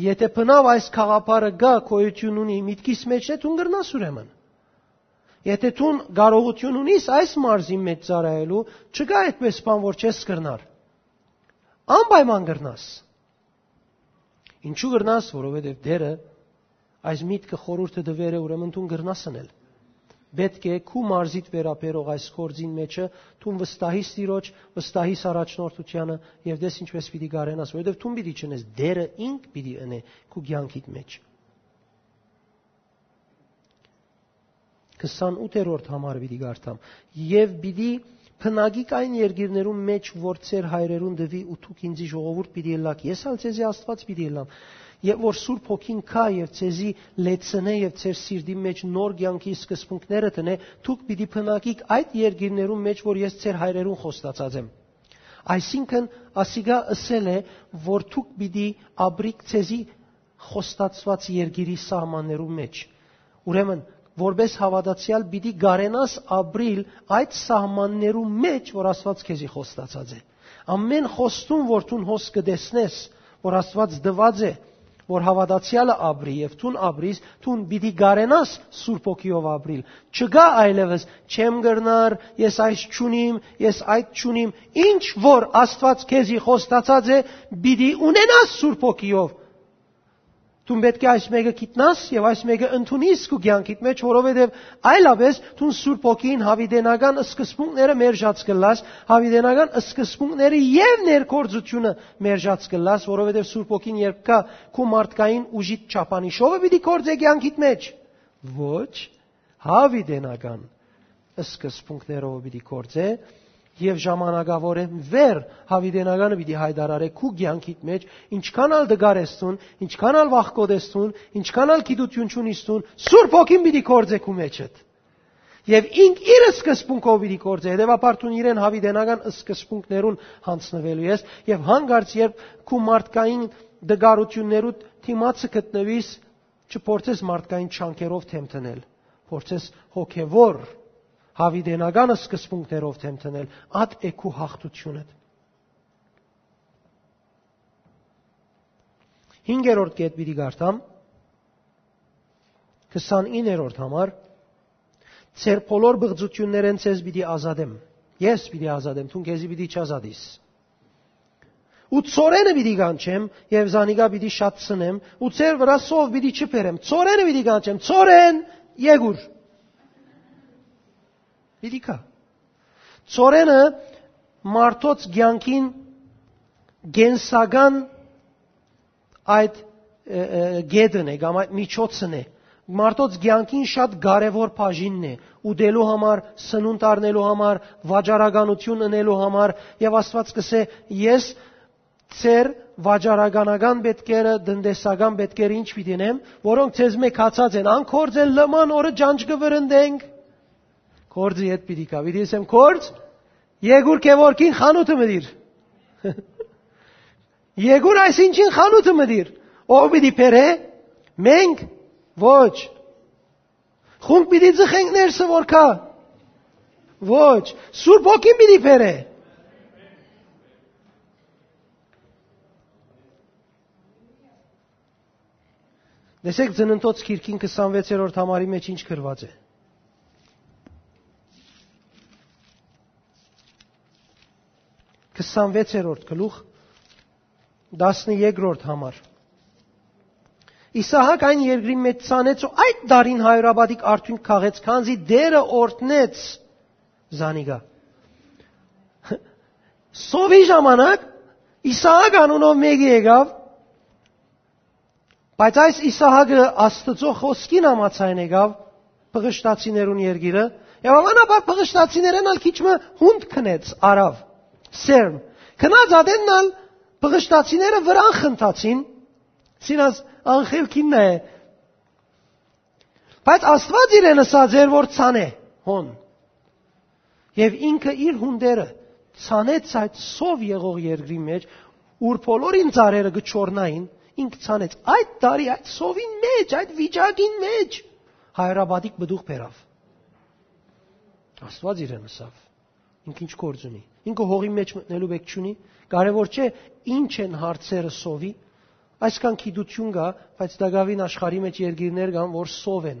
Եթե բնավ այս խաղապարը գա կոյություն ունի միտքիս մեջ է դու գրնաս ուրեմն։ Եթե դու կարողություն ունիս այս մարզի մեջ ծառայելու, չկա այդպես բան, որ չես կրնար։ Անպայման գրնաս։ Ինչու գրնաս, որովհետև դերը այս միտքը խորուրդը դվեր է ուրեմն դու գրնասնել։ Պետք է քու մարզիդ վերապերող այս կորձին մեջը դու վստահի սիրոջ, վստահի առաջնորդությանը եւ դες ինչպես պիտի գարենաս, որովհետեւ դու պիտի չնես դերը ինք պիտի ընե քու ցանկիդ մեջ։ 28-րդ համար պիտի գարտամ եւ պիտի Փնագիկ այն երկիրներում մեջ որ ծեր հայրերուն դվի ու թուք ինձի ժողովուրդ պիտի ելակ ես ալ ցեզի աստված պիտի ելամ եւ որ Սուրբ Հոգին կա եւ ցեզի լեցնե եւ ցեր սիրտի մեջ նոր ցանկի սկզբունքները տնե, դուք պիտի փնակիկ այդ երկիրներում մեջ, որ ես ցեր հայրերուն խոստացած եմ։ Այսինքն ասիգա ասել է, որ դուք պիտի աբրիկ ցեզի խոստացված երկիրի սահմաններում մեջ։ Ուրեմն որբես հավատացյալ պիտի գարենաս ապրիլ այդ սահմաններում մեջ, որ Աստված քեզի խոստացած է։ Ամեն խոստում, որ դու հոս կդեսնես, որ Աստված դված է, որ հավատացյալը ապրի եւ ցուն ապրիս, ցուն պիտի գարենաս Սուրբ ոգիով ապրիլ։ Չգա այլևս չեմ գրնար, ես այս ճունիմ, ես այդ ճունիմ, ինչ որ Աստված քեզի խոստացած է, պիտի ունենաս Սուրբ ոգիով Դու պետք է այս մեկը գիտնաս եւ այս մեկը ընդունիս քո կյանքիդ մեջ, որովհետեւ այլապես դու Սուրբ ոգին հավիդենական սկզբունքները մերժած կլաս, հավիդենական սկզբունքները եւ ներկործությունը մերժած կլաս, որովհետեւ Սուրբ ոգին երբ կա քո մարդկային ուժիտ չափանիշովը պիտի կործե կյանքիդ մեջ։ Ոչ, հավիդենական սկզբունքներով պիտի կործե եւ ժամանակավորեն վեր հավիդենականը պիտի հայտարարե քու ցանկիտ մեջ ինչքան ալ դգարեստուն ինչքան ալ վախկոդեստուն ինչքան ալ գիտություն ճունիստուն սուրբ ոգին պիտի կործե քու մեջդ եւ ինք իր սկզբունքով պիտի կործե հետեւաբար դու իրեն հավիդենական սկզբունքներուն հանցնվելու ես եւ հանգարց երբ քու մարդկային դգարություններու թիմացը գտնվիս չփորձես մարդկային չանկերով թեմթնել փորձես հոգեվոր հավիդենական սկզբունքներով թեմթնել, ատ էքու հաղթությունը։ Հինգերորդ կետ պիտի գարտամ 29-րդ համար Ձեր բոլոր բղծություններեն ցեզ պիտի ազատեմ։ Ես պիտի ազատեմ, ցուն քեզի պիտի չազատիս։ Ու ծորենը պիտի կանչեմ եւ զանիգա պիտի շատ ցնեմ, ու ձեր վրա սով պիտի չփերեմ։ Ծորենը պիտի կանչեմ, ծորեն, եկուր։ Պիտի կա։ Ծորենը մարդոց ցանկին գենսական այդ գեդն է, կամ այդ միջոցն է։ Մարդոց ցանկին շատ կարևոր բաժինն է՝ ուդելու համար, սնունդ առնելու համար, վաճառականություն ունելու համար, եւ Աստված կսե. ես ծեր վաճառականական պետքերը, դնդեսական պետքերը ինչ պիտի նեմ, որոնք ցեզ մեկ հացած են, անկորձել լման օրը ջանջ կվրընդենք Կորձի հետ պիտի կա։ Պիտի ասեմ կորձ, Եգուր Քևորքին խանութը մդիր։ *laughs* Եգուր այսինչին խանութը մդիր։ Ով պիտի փերե։ Մենք ոչ։ Խումբ պիտի ձխենք ներսը որ կա։ Ոչ։ Սուրբ ոգին պիտի փերե։ Դեսեք ծննդոց քիրքին 26-րդ համարի մեջ ինչ գրված է։ 26-րդ գլուխ 13-րդ համար Իսահակ այն երկրի մեջ ցանեց ու այդ դարին հայրաբադիկ արթուն քաղեց, քանզի դերը օրտնեց Զանիգա։ Սովի ժամանակ Իսահակ անունով մեկը եկավ, բայց այս Իսահակը Աստծո խոսքին համացայն եկավ փղշտացիներուն երգիրը, եւ ավանաբար փղշտացիներն ալ քիչը հունդ քնեց արավ սերմ։ Քնած ադեննալ բղշտացիները վրան խնդացին, սինաս անխելքինն է։ Բայց Աստված իրեն ասած էր, որ ցանե հոն։ Եվ ինքը իր հունդերը ցանեց այդ սով եղող երկրի մեջ, ուր բոլորին ծարերը գճորնային, ինք ցանեց այդ տարի այդ սովին մեջ, այդ վիճակին մեջ հայրաբադիկ բդուղ բերավ։ Աստված իրեն ասավ ինք ինչ գործ ունի։ Ինքը հողի մեջ մտնելու բեք չունի։ Կարևոր չէ ինչ են հարցերը սովի։ Այսքան գիտություն կա, բայց դակավին աշխարհի մեջ երկիրներ կան, որ սով են։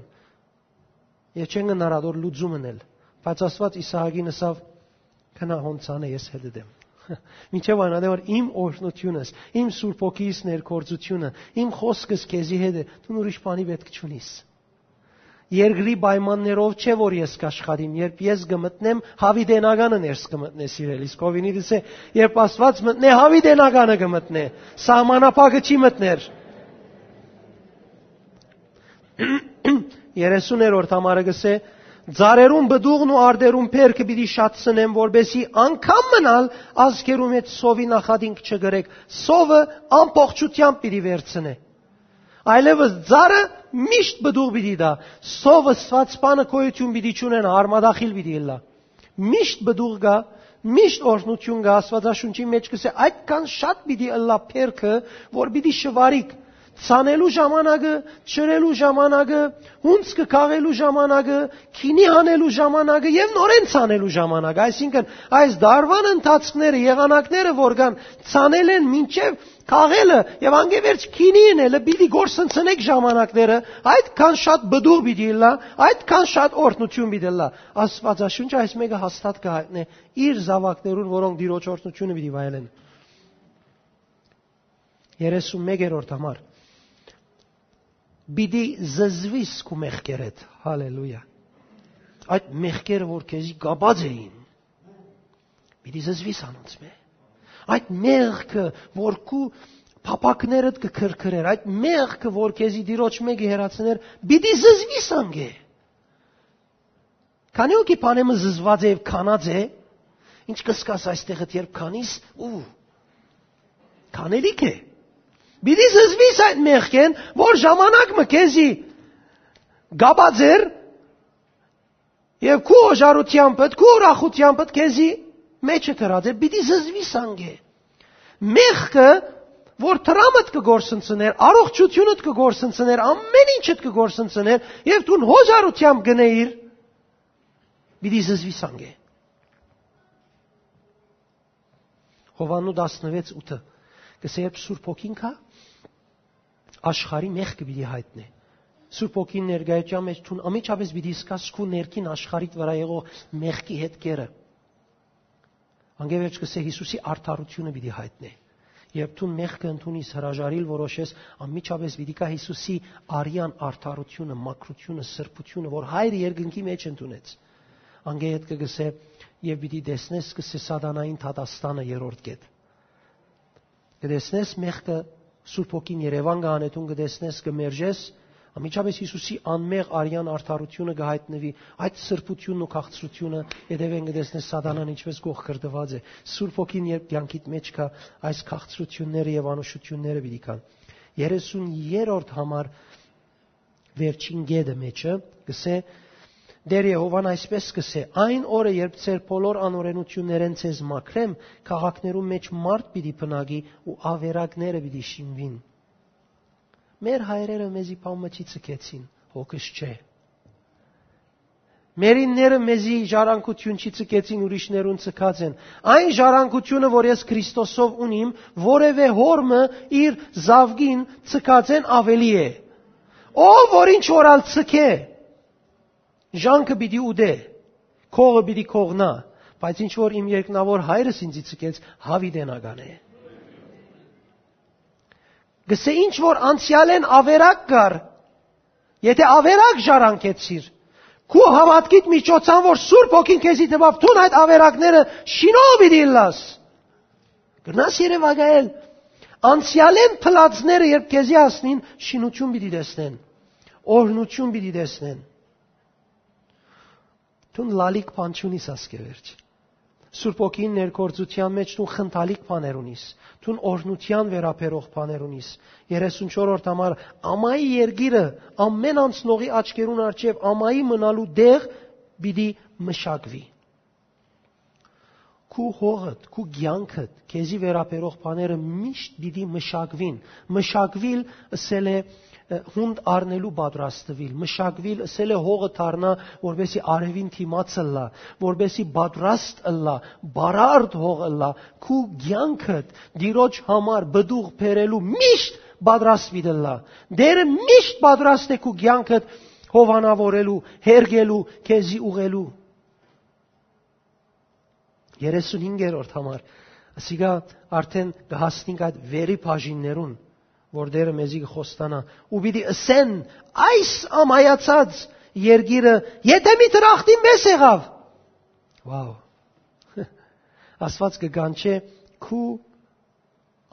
Եվ չեն հնարավոր լուծում ունել։ Բայց Աստված Իսահակին ասավ. «Քնա հոնցանը ես հետ դեմ»։ *laughs* Մինչև այն որ իմ օրհնությունս, իմ Սուրբ ոգիս ներկործությունը, իմ խոսքս քեզի հետ է, դու ուրիշ բանի պետք չունիս։ Երկրի պայմաններով չէ որ ես կաշխատիմ, երբ ես կմտնեմ հավիդենականը ներս կմտնե սիրելիս։ Կովինիդս է, երբ Աստված մտնե հավիդենականը կմտնե, սահմանապակը չի մտներ։ 30-րդ համարը գսե Ձարերուն բդուղն ու արդերուն փերքը պիտի շատցնեմ, որբեսի անգամ մնալ ազգերում հետ սովի նախադինք չգրեք։ Սովը ամբողջությամբ պիտի վերցնե։ Այլևս ձարը միշտ բդուղ պիտի դա։ Սովը սված բանը կոյություն պիտի չունենա, արմադախիլ պիտի լա։ Միշտ բդուղ գա, միշտ օրհնություն գա Աստվածաշունչի մեջ կսե այդքան շատ պիտի ըլլա փերքը, որ պիտի շվարիկ ցանելու ժամանակը, ճրելու ժամանակը, հունց կքաղելու ժամանակը, քինի հանելու ժամանակը եւ նորեն ցանելու ժամանակը։ Այսինքն այս դարվան ընթացքները, եղանակները, որ կան, ցանել են մինչեւ քաղելը եւ անգևերջ քինին էլ պիտի գործընծնեք ժամանակները, այդքան շատ բդուղ պիտի լա, այդքան շատ օրհնություն պիտի լա։ Աստվածաշունչը այս մեկը հաստատ կհայտնե իր զավակներուն, որոնք դիրոջ օրհնությունը պիտի վայելեն։ 31-րդ համար Բիդի զզվիս քու մեղքերդ։ Հալելույա։ Այդ մեղքերը, որ քեզի գաբած էին, բիդի զզվիս անոնց մե։ Այդ մեղքը, որ քու փապակներդ կքրքրեր, այդ մեղքը, որ քեզի դիրոջ մեկի հերացներ, բիդի զզվիս անգե։ Քանի օքի բանեմը զզված է եւ կանած է, ինչ կսկաս այստեղը երբ կանիս ու կանելիք է։ Բիդի զզվիս այդ մեղքեն, որ ժամանակ մը քեզի գաբաձեր եւ քու օժարությամբ, քու ուրախությամբ քեզի մեջը դրած է, բիդի զզվիս անգե։ Մեղքը որ տրամդ կգործընծներ, առողջությունդ կգործընծներ, ամեն ինչդ կգործընծներ եւ դու հոժարությամբ գնեիր, բիդի զզվիս անգե։ Հովանու 16:8 կսե երբ Սուրբ ոգին կա, աշխարի մեղքը պիտի հայտնե։ Սուրբ ոգին ներկայության մեջ ցուն ամիջապես պիտի սկաս քու ներքին աշխարհիդ վրա եղող մեղքի հետքերը։ Անգևերջ կսե Հիսուսի արդարությունը պիտի հայտնե։ Երբ դու մեղքը ընդունիս հրաժարիլ որոշես, ամիջապես պիտի կա Հիսուսի արյան արդարությունը, մաքրությունը, սրբությունը, որ հայր երկնքի մեջ ընդունեց։ Անգեհետ կգսե եւ պիտի տեսնես կսե սատանային թատաստանը երրորդ կետ։ Կտեսնես մեղքը Սուրբ ոգին Երևան գանետուն կտեսնես կմերժես Ամիջապես Հիսուսի անմեղ արյան արդարությունը կհայտնվի, այդ սրբությունն ու քաղցրությունը երևեն կտեսնես սատանան ինչպես գող կրդված է։ Սուրբ ոգին երբ կյանքիդ մեջ կա, այս քաղցրությունները եւ անուշությունները պիտի կան։ 33-րդ համար վերջին գեդը մեջը գսե Դեր Եհովան այսպես կսե. Այն օրը, երբ ծեր բոլոր անօրենություններեն ցեզ մաքրեմ, քաղաքներում մեջ մարդ պիտի բնագի ու ավերակները պիտի շինվին։ Մեր հայրերը մեզի պամմաչի ցկեցին, հոգս չէ։ Մերինները մեզի ժառանգություն չի ցկեցին, ուրիշներուն ցկած են։ Այն ժառանգությունը, որ ես Քրիստոսով ունիմ, որևէ հորմը իր զավգին ցկած են ավելի է։ Ով որ ինչ որալ ցկե, Ժանքը պիտի ուդե, քողը պիտի քողնա, բայց ինչ որ իմ երկնավոր հայրս ինձի ցկեց, հավիդենական է։ Գսե ինչ որ անցյալեն ավերակ կար, եթե ավերակ ժառանգեցիր, քու հավատքիդ միջոցան որ Սուրբ ոգին քեզի տվավ, թուն այդ ավերակները շինով պիտի լաս։ Գնաս Երևանայել, անցյալեն փլածները երբ քեզի ասնին, շինություն պիտի տեսնեն, օրհնություն պիտի տեսնեն։ Տուն լալիկ բան չունիս ասկևերջ։ Սուրբ ոգին ներկործության մեջ տուն խնդալիկ բաներ ունիս։ Տուն օրնության վերապերող բաներ ունիս։ 34-րդ համար ամայի երգիրը ամեն անցնողի աչքերուն արջև ամայի մնալու դեղ պիտի մշակվի։ Քու հողդ, քու ցանկդ, քեզի վերապերող բաները միշտ պիտի մշակվին։ Մշակվիլ ասել է հունդ առնելու պատրաստվիլ, մշակվիլ, ասել է հողը դառնա, որբեսի արևին թիմացը լա, որբեսի պատրաստ լա, բարարդ հող լա, քու ցանկդ դիրոջ համար բդուղ բերելու միշտ պատրաստ մի դլա։ Դերը միշտ պատրաստ է քու ցանկդ հովանավորելու, հերգելու, քեզի ուղելու։ 35-րդ համար Ասիկա արդեն կհասնենք այդ վերի բաժիններուն, որ դերը մեզի խոստանա։ Ու պիտի ասեն այս ամայացած երգիրը, եթե մի դրախտին մեզ եղավ։ Վաու։ *laughs* Աստված կգանչե քու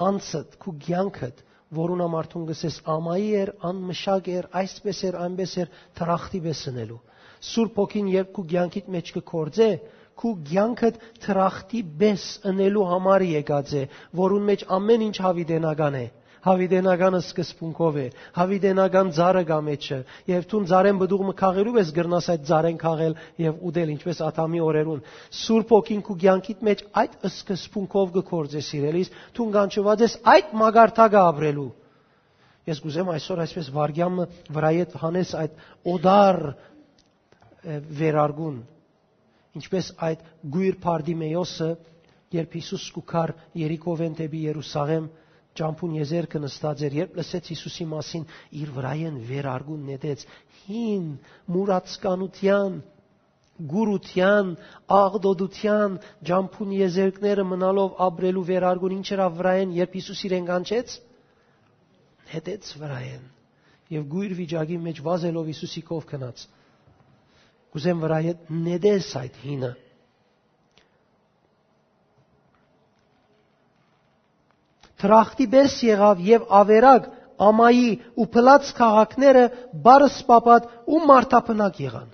անցդ, քու ցանկդ, որուն ամարթուն գսես ամայի էր, անմշակ էր, այսպես էր, այնպես էր, թրախտի բեսնելու։ Սուրբ ոգին երբ քու ցանկիդ մեջ կկործե, քու ցանկդ թրախտի բես ընելու համար եկած է, որուն մեջ ամեն ինչ հավիդենական է հավիդենականը սկզբունքով է, հավիդենական ծառը գա մեջը, եւ ցուն ծառեն բդուղը քաղերով ես գրնաս այդ ծառեն քաղել եւ ուդել ինչպես աթամի օրերուն։ Սուրբ ոգին քու ցանկիտ մեջ այդ սկզբունքով գործե սիրելիս, ցուն գանչված ես այդ մագարտակը ապրելու։ Ես գուզեմ այսօր այսպես վարգյամը վրայետ հանես այդ օդար վերարգուն ինչպես այդ գույր Փարդիմեոսը երբ Հիսուս կուքար Երիկովեն դեպի Երուսաղեմ ճամփուն եզերքը նստած էր, երբ լսեց Հիսուսի մասին, իր վրայեն վերարգուն նետեց հին մուրացկանության գուրության, աղդոդության, ջամփուն եզերքները մնալով ապրելու վերարգուն ինչ era վրայեն, երբ Հիսուս իրեն կանչեց, հետեց վրայեն եւ գույր վիճակի մեջ վազելով Հիսուսի կով քնած։ Կուզեմ վրայը նեդես այդ հինը Թրախտի բես եղավ եւ ավերակ ամայի ու փլած քաղաքները բարս պապատ ու մարտապնակ եղան։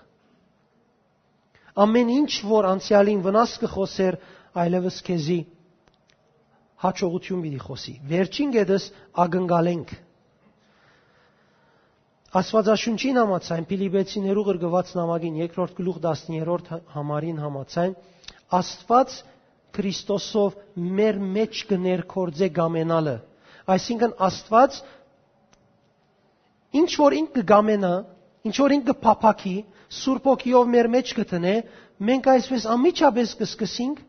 Ամեն ինչ որ անցյալին վնաս կխոսեր, այլևս քեզի հաջողություն պիտի խոսի։ Վերջին գեդս ագնկալենք։ Աստվածաշունչին համացայն Փիլիպեցիներու գրգված նամակին 2-րդ գլուխ 10-րդ համարին համացայն Աստված Քրիստոսով մեր մեջ կներկորձե գամենալը։ Այսինքն Աստված ինչ որ ինքը գամենա, ինչ որ ինքը փափակի, Սուրբ ոգիով մեր մեջ կտնե, մենք այսպես ամիջապես կսկսենք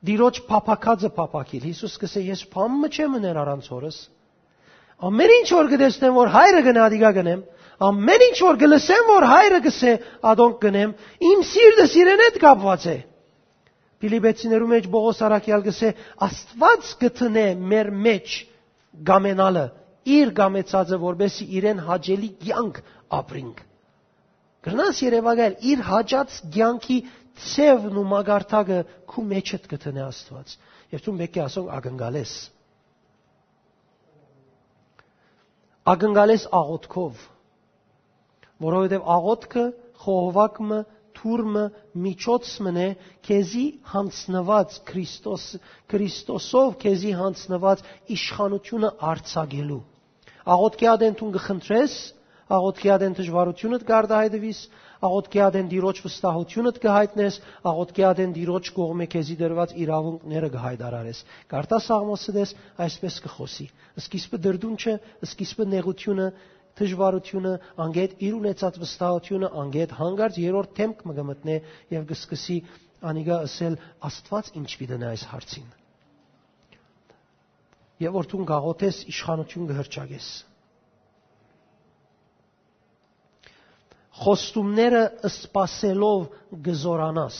Դիրոջ փափակածը փափակիլ։ Հիսուս կսե ես փամը չեմ ներ առանց օրս։ Ամեն ինչ որ գտեսնեմ որ հայրը գնա դիգա գնեմ, ամեն ինչ որ գլսեմ որ հայրը գսե ադոնք գնեմ, իմ սիրտը իրեն հետ կապված է։ Ֆիլիպեցիներու մեջ Բողոս Արաքյալ գսե Աստված գտնե մեր մեջ գամենալը իր գամեցածը որբեսի իրեն հաջելի կյանք ապրինք։ Գրնաս Երևանալ իր հաջած կյանքի ցևն ու մագարտակը քու մեջդ գտնե Աստված։ Եվ դու մեկի ասող ագնգալես։ Ագնգալես աղոթքով, որովհետև աղոթքը խողովակը թուրմը միջոց մնե քեզի հանցնված Քրիստոս Քրիստոսով քեզի հանցնված իշխանությունը արցագելու աղոթքի ադեն տուն գխնդրես աղոթքի ադեն դժվարությունդ գարդահայտվիս աղոթքի ադեն դիրոջ վստահությունդ կհայտնես աղոթքի ադեն դիրոջ կողմե քեզի դրված իրավունքները կհայտարարես կարտա սաղմոսը դես այսպես կխոսի. Սկիզբը դրդունչը սկիզբը նեղությունը դժվարությունը, անգետ իր ունեցած վստահությունը, անգետ հանգարց երրորդ թեմք մը գմտնե եւ գսկսի անիգա ասել Աստված ինչ գիտենա այս հարցին։ Եվ որտուն գաղոթես իշխանություն կհրճագես։ Խոստումները սпасելով գզորանաս։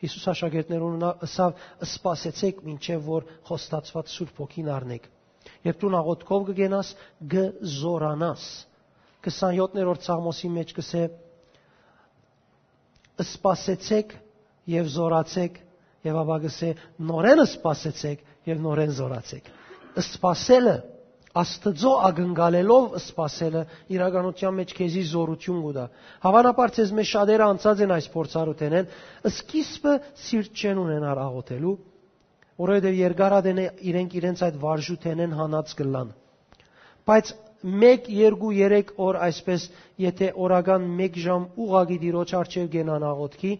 Հիսուս աշակերտներուն ասավ՝ «Սպասեցեք, ինչեւ որ խոստացված Սուրբ Հոգին առնեք» երբ դու աղոթքով կգենաս, գզորանաս։ 27-րդ Սամոսի մեջ կսե սպասեցեք եւ զորացեք եւ ապա կսե նորեն սպասեցեք եւ նորեն զորացեք։ Սպասելը Աստծո ագնկալելով սпасելը իրականության մեջ քեզի զորություն գուտա։ Հավանաբար ցեզ մեջ շատերը անցած են այս փորձառութենեն, սկիզբը սիրտ չեն ունենալ աղոթելու, որովհետև երկարադեն է իրենք իրենց այդ վարժութենեն հանած գլան։ Բայց 1, 2, 3 օր այսպես, եթե օրական 1 ժամ ուղագի դիրոջ արչև գենան աղոտքի,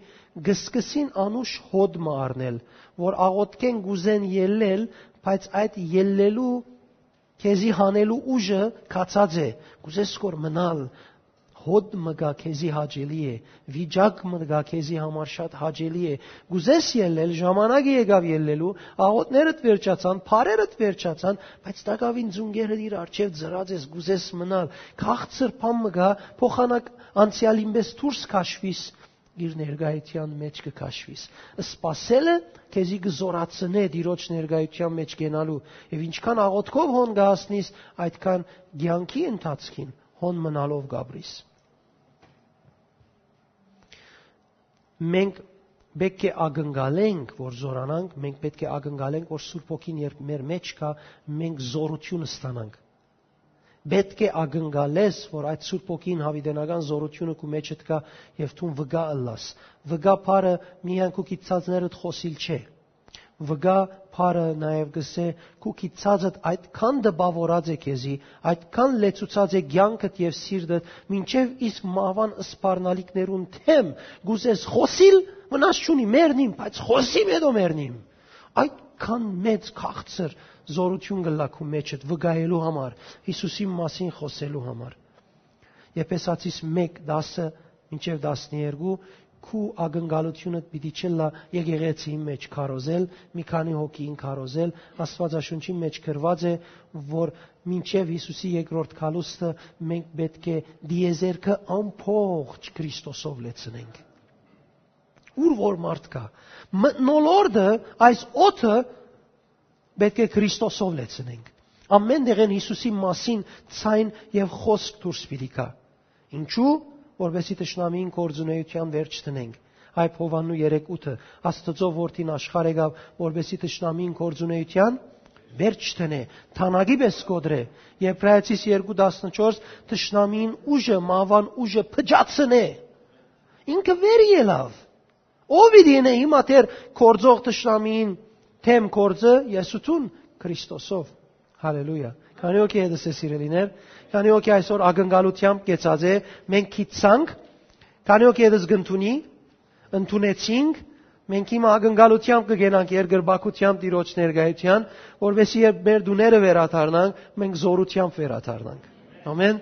գսկսին անուշ հոդ մառնել, որ աղոտքեն գուզեն ելնել, բայց այդ ելլելու քեզի հանելու ուժը կացած է։ Գուզես կոր մնալ, հոդ մգա քեզի հաճելի է, վիճակ մգա քեզի համար շատ հաճելի է։ Գուզես ելնել, ժամանակը եկավ ելնելու, աղոտներդ վերջացան, փարերդ վերջացան, բայց տակավին ձունգերը իր արջև ծրած ես, գուզես մնալ։ Քաղցր փամ մգա, փոխանակ անցյալին պես դուրս քաշվիս, իր ներգայության մեջ կքաշվիս։ Սպասելը քեզի կզորացնե դիրոջ ներգայության մեջ գնալու, եւ ինչքան աղոթքով հոն գահսնիս, այդքան ցանկի ընթացքին հոն մնալով գաբրիս։ Մենք պետք է ակնկալենք, որ զորանանք, մենք պետք է ակնկալենք, որ Սուրբ Օքին երբ մեր մեջ կա, մենք զորություն ստանանք պետք է ակնկալես, որ այդ Սուրբ ոգին հավիտենական զորությունը քու մեջդ կա եւ դու վգա ըլլաս։ Վգա բարը միայն քու կիցածներդ խոսիլ չէ։ Վգա բարը նաեւ գսե քու կիցածդ այդքան դպավորած է քեզի, այդքան լեցուցած է ցանկդ եւ սիրտդ, մինչեւ իսկ մահվան սպառնալիքներուն թեմ գուզես խոսիլ, մնաց չունի մեռնիմ, բայց խոսի մեդո մեռնիմ։ Այդքան մեծ քաղցր զորություն գլակու մեջդ վգայելու համար, Հիսուսի մասին խոսելու համար։ Եփեսացիս 1:10-ը մինչև 12 քու ագնկալությունը պիտի չլա եկեղեցի մեջ քարոզել, մի քանի հոգին քարոզել, Աստվածաշունչի մեջ գրված է, որ մինչև Հիսուսի երկրորդ քալուստը մենք պետք է դիեզերքը ամփոխ Քրիստոսով լեցնենք։ Ուր որ մարդ կա, մտնոլորտը այս օթը պետք է Քրիստոսով լեցնենք։ Ամեն դեղեն Հիսուսի մասին ցայն եւ խոսք դուրս պիտի գա։ Ինչու? Որովհետեւ տշնամին կորձունեության վերջ տնենք։ Այ Հովաննու 3:8-ը Աստծո որդին աշխարհ եկավ, որովհետեւ տշնամին կորձունեության վերջ տնե, թանագի պես կոդրե։ Եբրայեցիս 2:14 տշնամին ուժը, մավան ուժը փճացնե։ Ինքը վեր ելավ։ Ով իդինե հիմա դեր կորձող տշնամին թեմ կորձը Եսուտուն Քրիստոսով։ Հալելույա։ Քանի օքի հետս է սիրելիներ, քանի օքի այսօր ակնկալությամբ կեցած է, մենք քիծանք, քանի օքի հետս գնտունի, ընդունեցինք, մենք հիմա ակնկալությամբ կգենանք երկրբակությամբ Տիրոջ ներկայության, որովհետեւ երբ մեր դուները վերաթարնանք, մենք զորությամբ վերաթարնանք։ Ամեն։